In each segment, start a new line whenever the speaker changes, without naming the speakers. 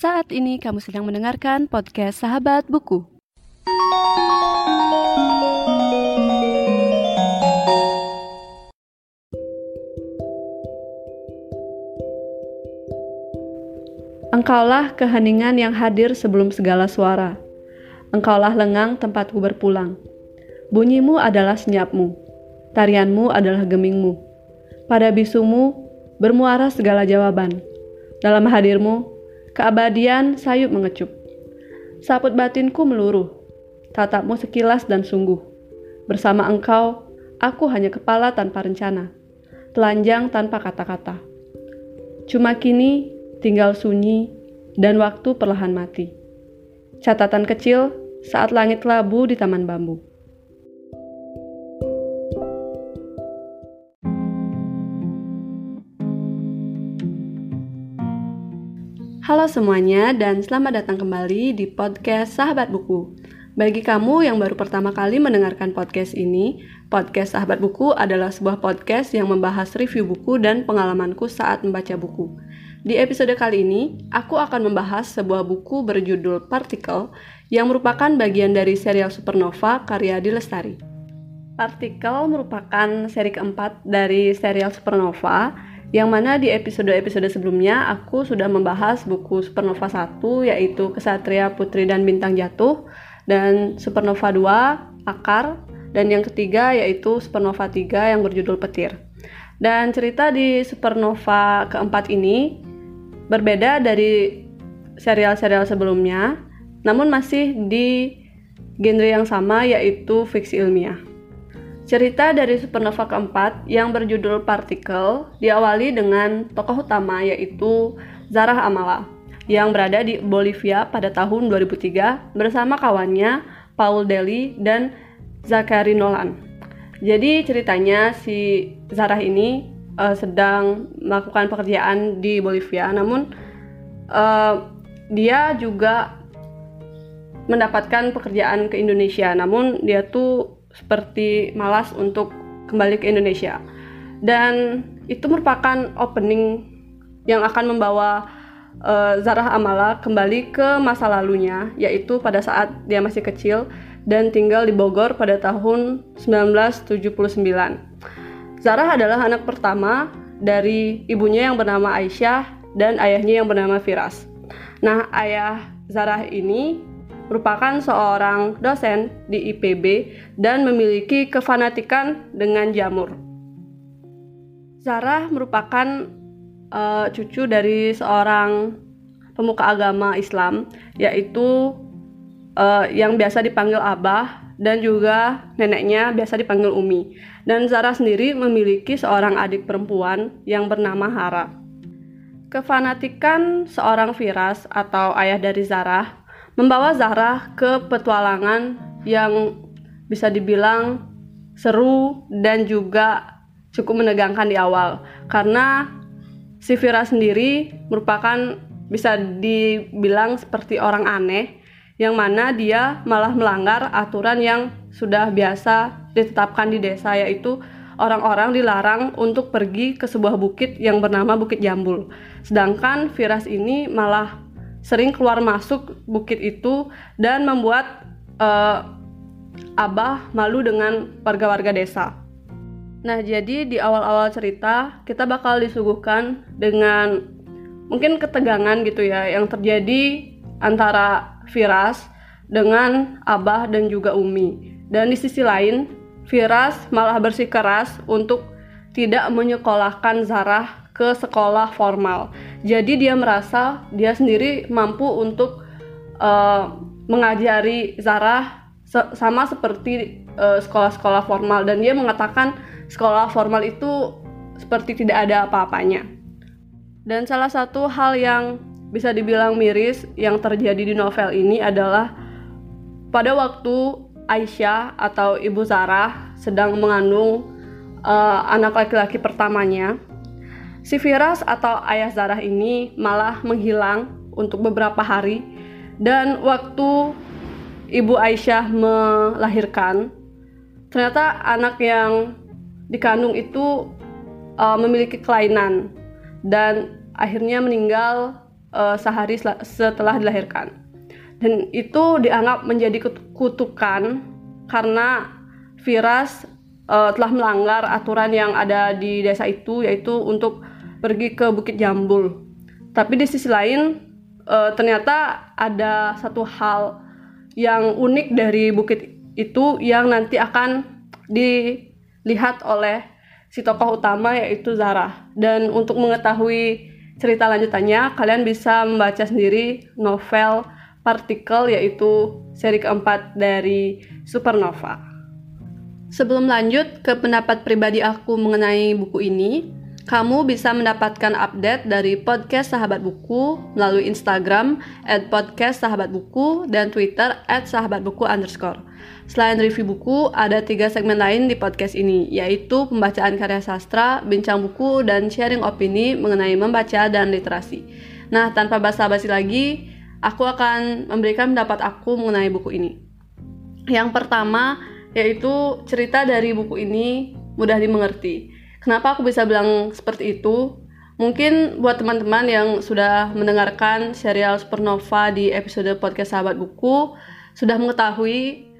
Saat ini kamu sedang mendengarkan podcast Sahabat Buku. Engkaulah keheningan yang hadir sebelum segala suara. Engkaulah lengang tempatku berpulang. Bunyimu adalah senyapmu. Tarianmu adalah gemingmu. Pada bisumu bermuara segala jawaban. Dalam hadirmu, keabadian sayup mengecup. Saput batinku meluruh. Tatapmu sekilas dan sungguh. Bersama engkau, aku hanya kepala tanpa rencana. Telanjang tanpa kata-kata. Cuma kini tinggal sunyi, dan waktu perlahan mati. Catatan kecil saat langit labu di taman bambu. Halo semuanya dan selamat datang kembali di podcast Sahabat Buku. Bagi kamu yang baru pertama kali mendengarkan podcast ini, podcast Sahabat Buku adalah sebuah podcast yang membahas review buku dan pengalamanku saat membaca buku. Di episode kali ini, aku akan membahas sebuah buku berjudul Particle yang merupakan bagian dari serial Supernova karya Dilestari. Particle merupakan seri keempat dari serial Supernova yang mana di episode-episode sebelumnya aku sudah membahas buku Supernova 1 yaitu Kesatria Putri dan Bintang Jatuh dan Supernova 2 Akar dan yang ketiga yaitu Supernova 3 yang berjudul Petir. Dan cerita di Supernova keempat ini berbeda dari serial-serial sebelumnya, namun masih di genre yang sama yaitu fiksi ilmiah. Cerita dari supernova keempat yang berjudul Particle diawali dengan tokoh utama yaitu Zarah Amala yang berada di Bolivia pada tahun 2003 bersama kawannya Paul Deli dan Zachary Nolan. Jadi ceritanya si Zarah ini uh, sedang melakukan pekerjaan di Bolivia, namun uh, dia juga mendapatkan pekerjaan ke Indonesia, namun dia tuh seperti malas untuk kembali ke Indonesia. Dan itu merupakan opening yang akan membawa uh, Zarah Amala kembali ke masa lalunya, yaitu pada saat dia masih kecil dan tinggal di Bogor pada tahun 1979. Zarah adalah anak pertama dari ibunya yang bernama Aisyah dan ayahnya yang bernama Firas. Nah, ayah Zarah ini merupakan seorang dosen di IPB dan memiliki kefanatikan dengan jamur. Zarah merupakan uh, cucu dari seorang pemuka agama Islam, yaitu uh, yang biasa dipanggil Abah dan juga neneknya biasa dipanggil Umi. Dan Zara sendiri memiliki seorang adik perempuan yang bernama Hara. Kefanatikan seorang Firas atau ayah dari Zara membawa Zara ke petualangan yang bisa dibilang seru dan juga cukup menegangkan di awal karena si Firas sendiri merupakan bisa dibilang seperti orang aneh yang mana dia malah melanggar aturan yang sudah biasa ditetapkan di desa yaitu orang-orang dilarang untuk pergi ke sebuah bukit yang bernama Bukit Jambul. Sedangkan Firas ini malah sering keluar masuk bukit itu dan membuat uh, Abah malu dengan warga-warga desa. Nah, jadi di awal-awal cerita kita bakal disuguhkan dengan mungkin ketegangan gitu ya yang terjadi antara Firas dengan Abah dan juga Umi. Dan di sisi lain, Firas malah bersikeras untuk tidak menyekolahkan Zarah ke sekolah formal. Jadi dia merasa dia sendiri mampu untuk uh, mengajari Zarah se sama seperti eh, sekolah-sekolah uh, formal dan dia mengatakan sekolah formal itu seperti tidak ada apa-apanya. Dan salah satu hal yang bisa dibilang miris yang terjadi di novel ini adalah pada waktu Aisyah atau Ibu Sarah sedang mengandung uh, anak laki-laki pertamanya, si Firas atau ayah Zarah ini malah menghilang untuk beberapa hari dan waktu Ibu Aisyah melahirkan, ternyata anak yang dikandung itu uh, memiliki kelainan dan akhirnya meninggal uh, sehari setelah dilahirkan. Dan itu dianggap menjadi kutukan karena Firas uh, telah melanggar aturan yang ada di desa itu yaitu untuk pergi ke Bukit Jambul. Tapi di sisi lain uh, ternyata ada satu hal yang unik dari bukit itu yang nanti akan dilihat oleh si tokoh utama yaitu Zara. Dan untuk mengetahui cerita lanjutannya, kalian bisa membaca sendiri novel Partikel yaitu seri keempat dari Supernova. Sebelum lanjut ke pendapat pribadi aku mengenai buku ini, kamu bisa mendapatkan update dari podcast Sahabat Buku melalui Instagram at podcast Sahabat Buku dan Twitter at Sahabat Buku underscore. Selain review buku, ada tiga segmen lain di podcast ini, yaitu pembacaan karya sastra, bincang buku, dan sharing opini mengenai membaca dan literasi. Nah, tanpa basa-basi lagi, aku akan memberikan pendapat aku mengenai buku ini. Yang pertama, yaitu cerita dari buku ini mudah dimengerti. Kenapa aku bisa bilang seperti itu? Mungkin buat teman-teman yang sudah mendengarkan serial Supernova di episode podcast Sahabat Buku sudah mengetahui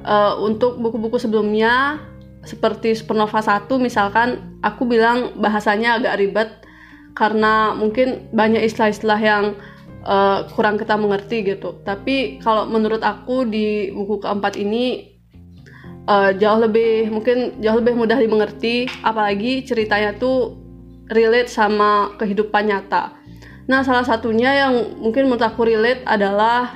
uh, untuk buku-buku sebelumnya seperti Supernova 1 misalkan aku bilang bahasanya agak ribet karena mungkin banyak istilah-istilah yang uh, kurang kita mengerti gitu. Tapi kalau menurut aku di buku keempat ini uh, jauh lebih mungkin jauh lebih mudah dimengerti apalagi ceritanya tuh relate sama kehidupan nyata. Nah salah satunya yang mungkin menurut aku relate adalah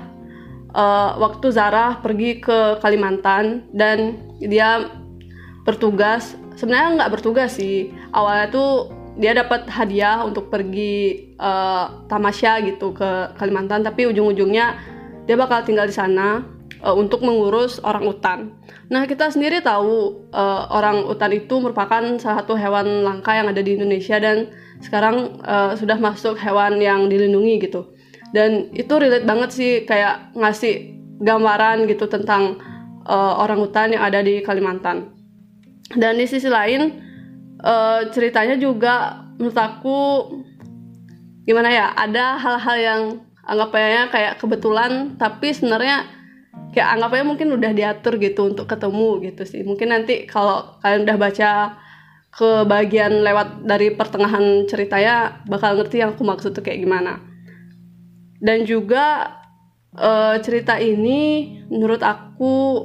uh, waktu Zara pergi ke Kalimantan dan dia bertugas. Sebenarnya nggak bertugas sih. Awalnya tuh dia dapat hadiah untuk pergi uh, tamasya gitu ke Kalimantan tapi ujung-ujungnya dia bakal tinggal di sana uh, untuk mengurus orang utan. Nah, kita sendiri tahu uh, orang utan itu merupakan salah satu hewan langka yang ada di Indonesia dan sekarang uh, sudah masuk hewan yang dilindungi gitu. Dan itu relate banget sih kayak ngasih gambaran gitu tentang uh, orang utan yang ada di Kalimantan. Dan di sisi lain uh, ceritanya juga menurut aku gimana ya ada hal-hal yang anggapnya kayak kebetulan tapi sebenarnya kayak anggapnya mungkin udah diatur gitu untuk ketemu gitu sih. Mungkin nanti kalau kalian udah baca ke bagian lewat dari pertengahan ceritanya bakal ngerti yang aku maksud tuh kayak gimana. Dan juga uh, cerita ini menurut aku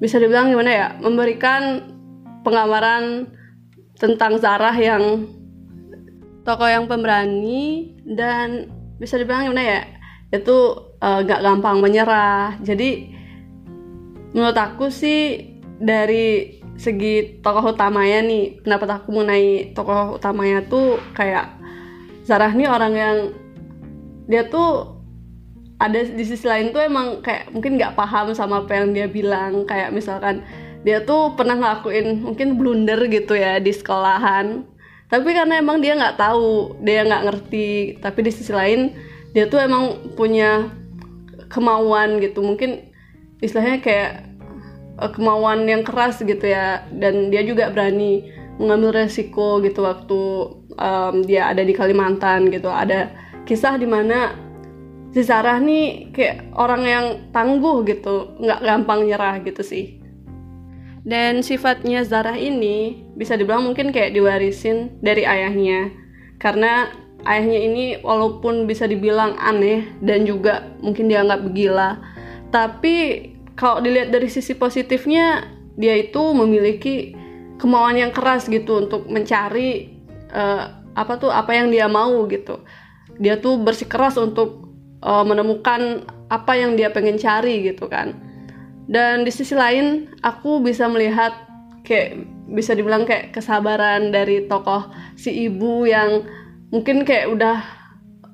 bisa dibilang gimana ya memberikan penggambaran tentang Zarah yang tokoh yang pemberani dan bisa dibilang gimana ya itu uh, gak gampang menyerah. Jadi menurut aku sih dari segi tokoh utamanya nih pendapat aku mengenai tokoh utamanya tuh kayak Sarah nih orang yang dia tuh ada di sisi lain tuh emang kayak mungkin nggak paham sama apa yang dia bilang. Kayak misalkan dia tuh pernah ngelakuin mungkin blunder gitu ya di sekolahan. Tapi karena emang dia nggak tahu dia nggak ngerti. Tapi di sisi lain dia tuh emang punya kemauan gitu. Mungkin istilahnya kayak uh, kemauan yang keras gitu ya. Dan dia juga berani mengambil resiko gitu waktu um, dia ada di Kalimantan gitu. Ada kisah di mana si Sarah nih kayak orang yang tangguh gitu. Nggak gampang nyerah gitu sih. Dan sifatnya Zarah ini bisa dibilang mungkin kayak diwarisin dari ayahnya. Karena ayahnya ini walaupun bisa dibilang aneh dan juga mungkin dianggap gila tapi kalau dilihat dari sisi positifnya dia itu memiliki kemauan yang keras gitu untuk mencari uh, apa tuh apa yang dia mau gitu. Dia tuh bersikeras untuk uh, menemukan apa yang dia pengen cari gitu kan. Dan di sisi lain aku bisa melihat kayak bisa dibilang kayak kesabaran dari tokoh si ibu yang mungkin kayak udah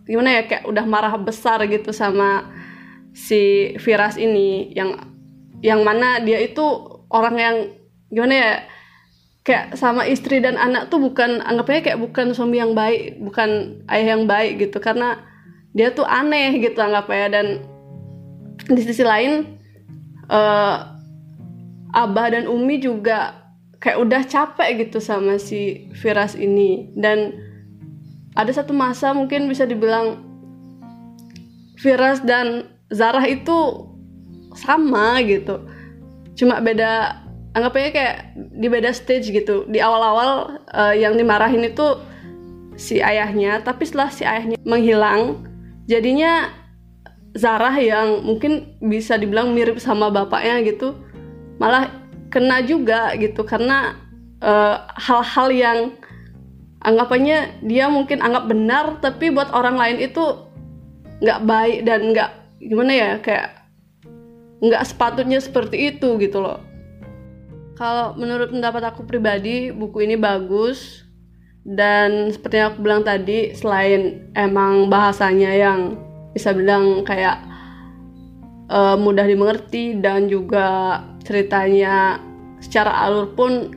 gimana ya kayak udah marah besar gitu sama si Firas ini yang yang mana dia itu orang yang gimana ya kayak sama istri dan anak tuh bukan anggapnya kayak bukan suami yang baik bukan ayah yang baik gitu karena dia tuh aneh gitu anggapnya. Dan di sisi lain uh, abah dan umi juga kayak udah capek gitu sama si Firas ini. Dan ada satu masa mungkin bisa dibilang Firas dan Zarah itu sama gitu. Cuma beda anggapnya kayak di beda stage gitu. Di awal-awal uh, yang dimarahin itu si ayahnya tapi setelah si ayahnya menghilang jadinya Zarah yang mungkin bisa dibilang mirip sama bapaknya gitu malah kena juga gitu. Karena eh, hal-hal uh, yang anggapannya dia mungkin anggap benar tapi buat orang lain itu nggak baik dan nggak gimana ya kayak nggak sepatutnya seperti itu gitu loh. Kalau menurut pendapat aku pribadi buku ini bagus. Dan seperti yang aku bilang tadi selain emang bahasanya yang bisa bilang kayak uh, mudah dimengerti dan juga ceritanya secara alur pun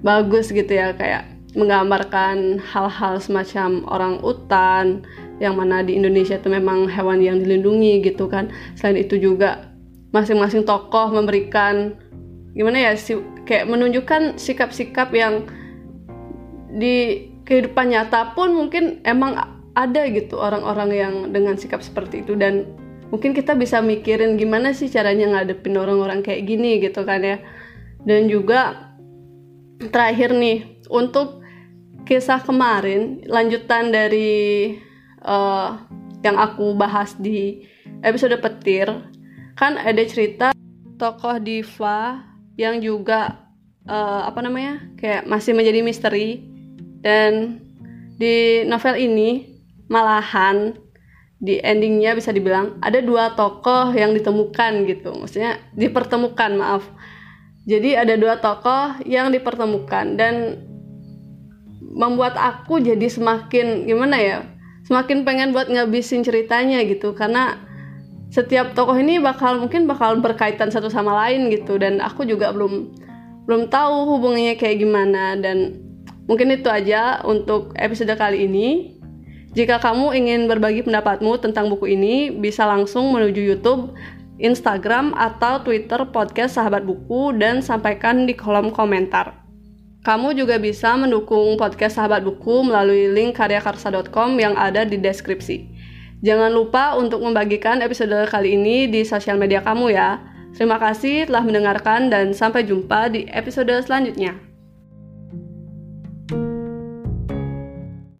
bagus gitu ya kayak menggambarkan hal-hal semacam orang utan yang mana di Indonesia itu memang hewan yang dilindungi gitu kan. Selain itu juga masing-masing tokoh memberikan gimana ya si, kayak menunjukkan sikap-sikap yang di kehidupan nyata pun mungkin emang ada gitu orang-orang yang dengan sikap seperti itu. Dan mungkin kita bisa mikirin gimana sih caranya ngadepin orang-orang kayak gini gitu kan ya. Dan juga terakhir nih untuk kisah kemarin lanjutan dari uh, yang aku bahas di episode petir kan ada cerita tokoh diva yang juga uh, apa namanya kayak masih menjadi misteri. Dan di novel ini malahan di endingnya bisa dibilang ada dua tokoh yang ditemukan gitu. Maksudnya dipertemukan maaf. Jadi ada dua tokoh yang dipertemukan dan membuat aku jadi semakin gimana ya semakin pengen buat ngabisin ceritanya gitu. Karena setiap tokoh ini bakal mungkin bakal berkaitan satu sama lain gitu. Dan aku juga belum belum tahu hubungannya kayak gimana. Dan mungkin itu aja untuk episode kali ini. Jika kamu ingin berbagi pendapatmu tentang buku ini, bisa langsung menuju YouTube, Instagram, atau Twitter podcast Sahabat Buku. Dan sampaikan di kolom komentar. Kamu juga bisa mendukung podcast Sahabat Buku melalui link karyakarsa.com yang ada di deskripsi. Jangan lupa untuk membagikan episode kali ini di sosial media kamu ya. Terima kasih telah mendengarkan dan sampai jumpa di episode selanjutnya.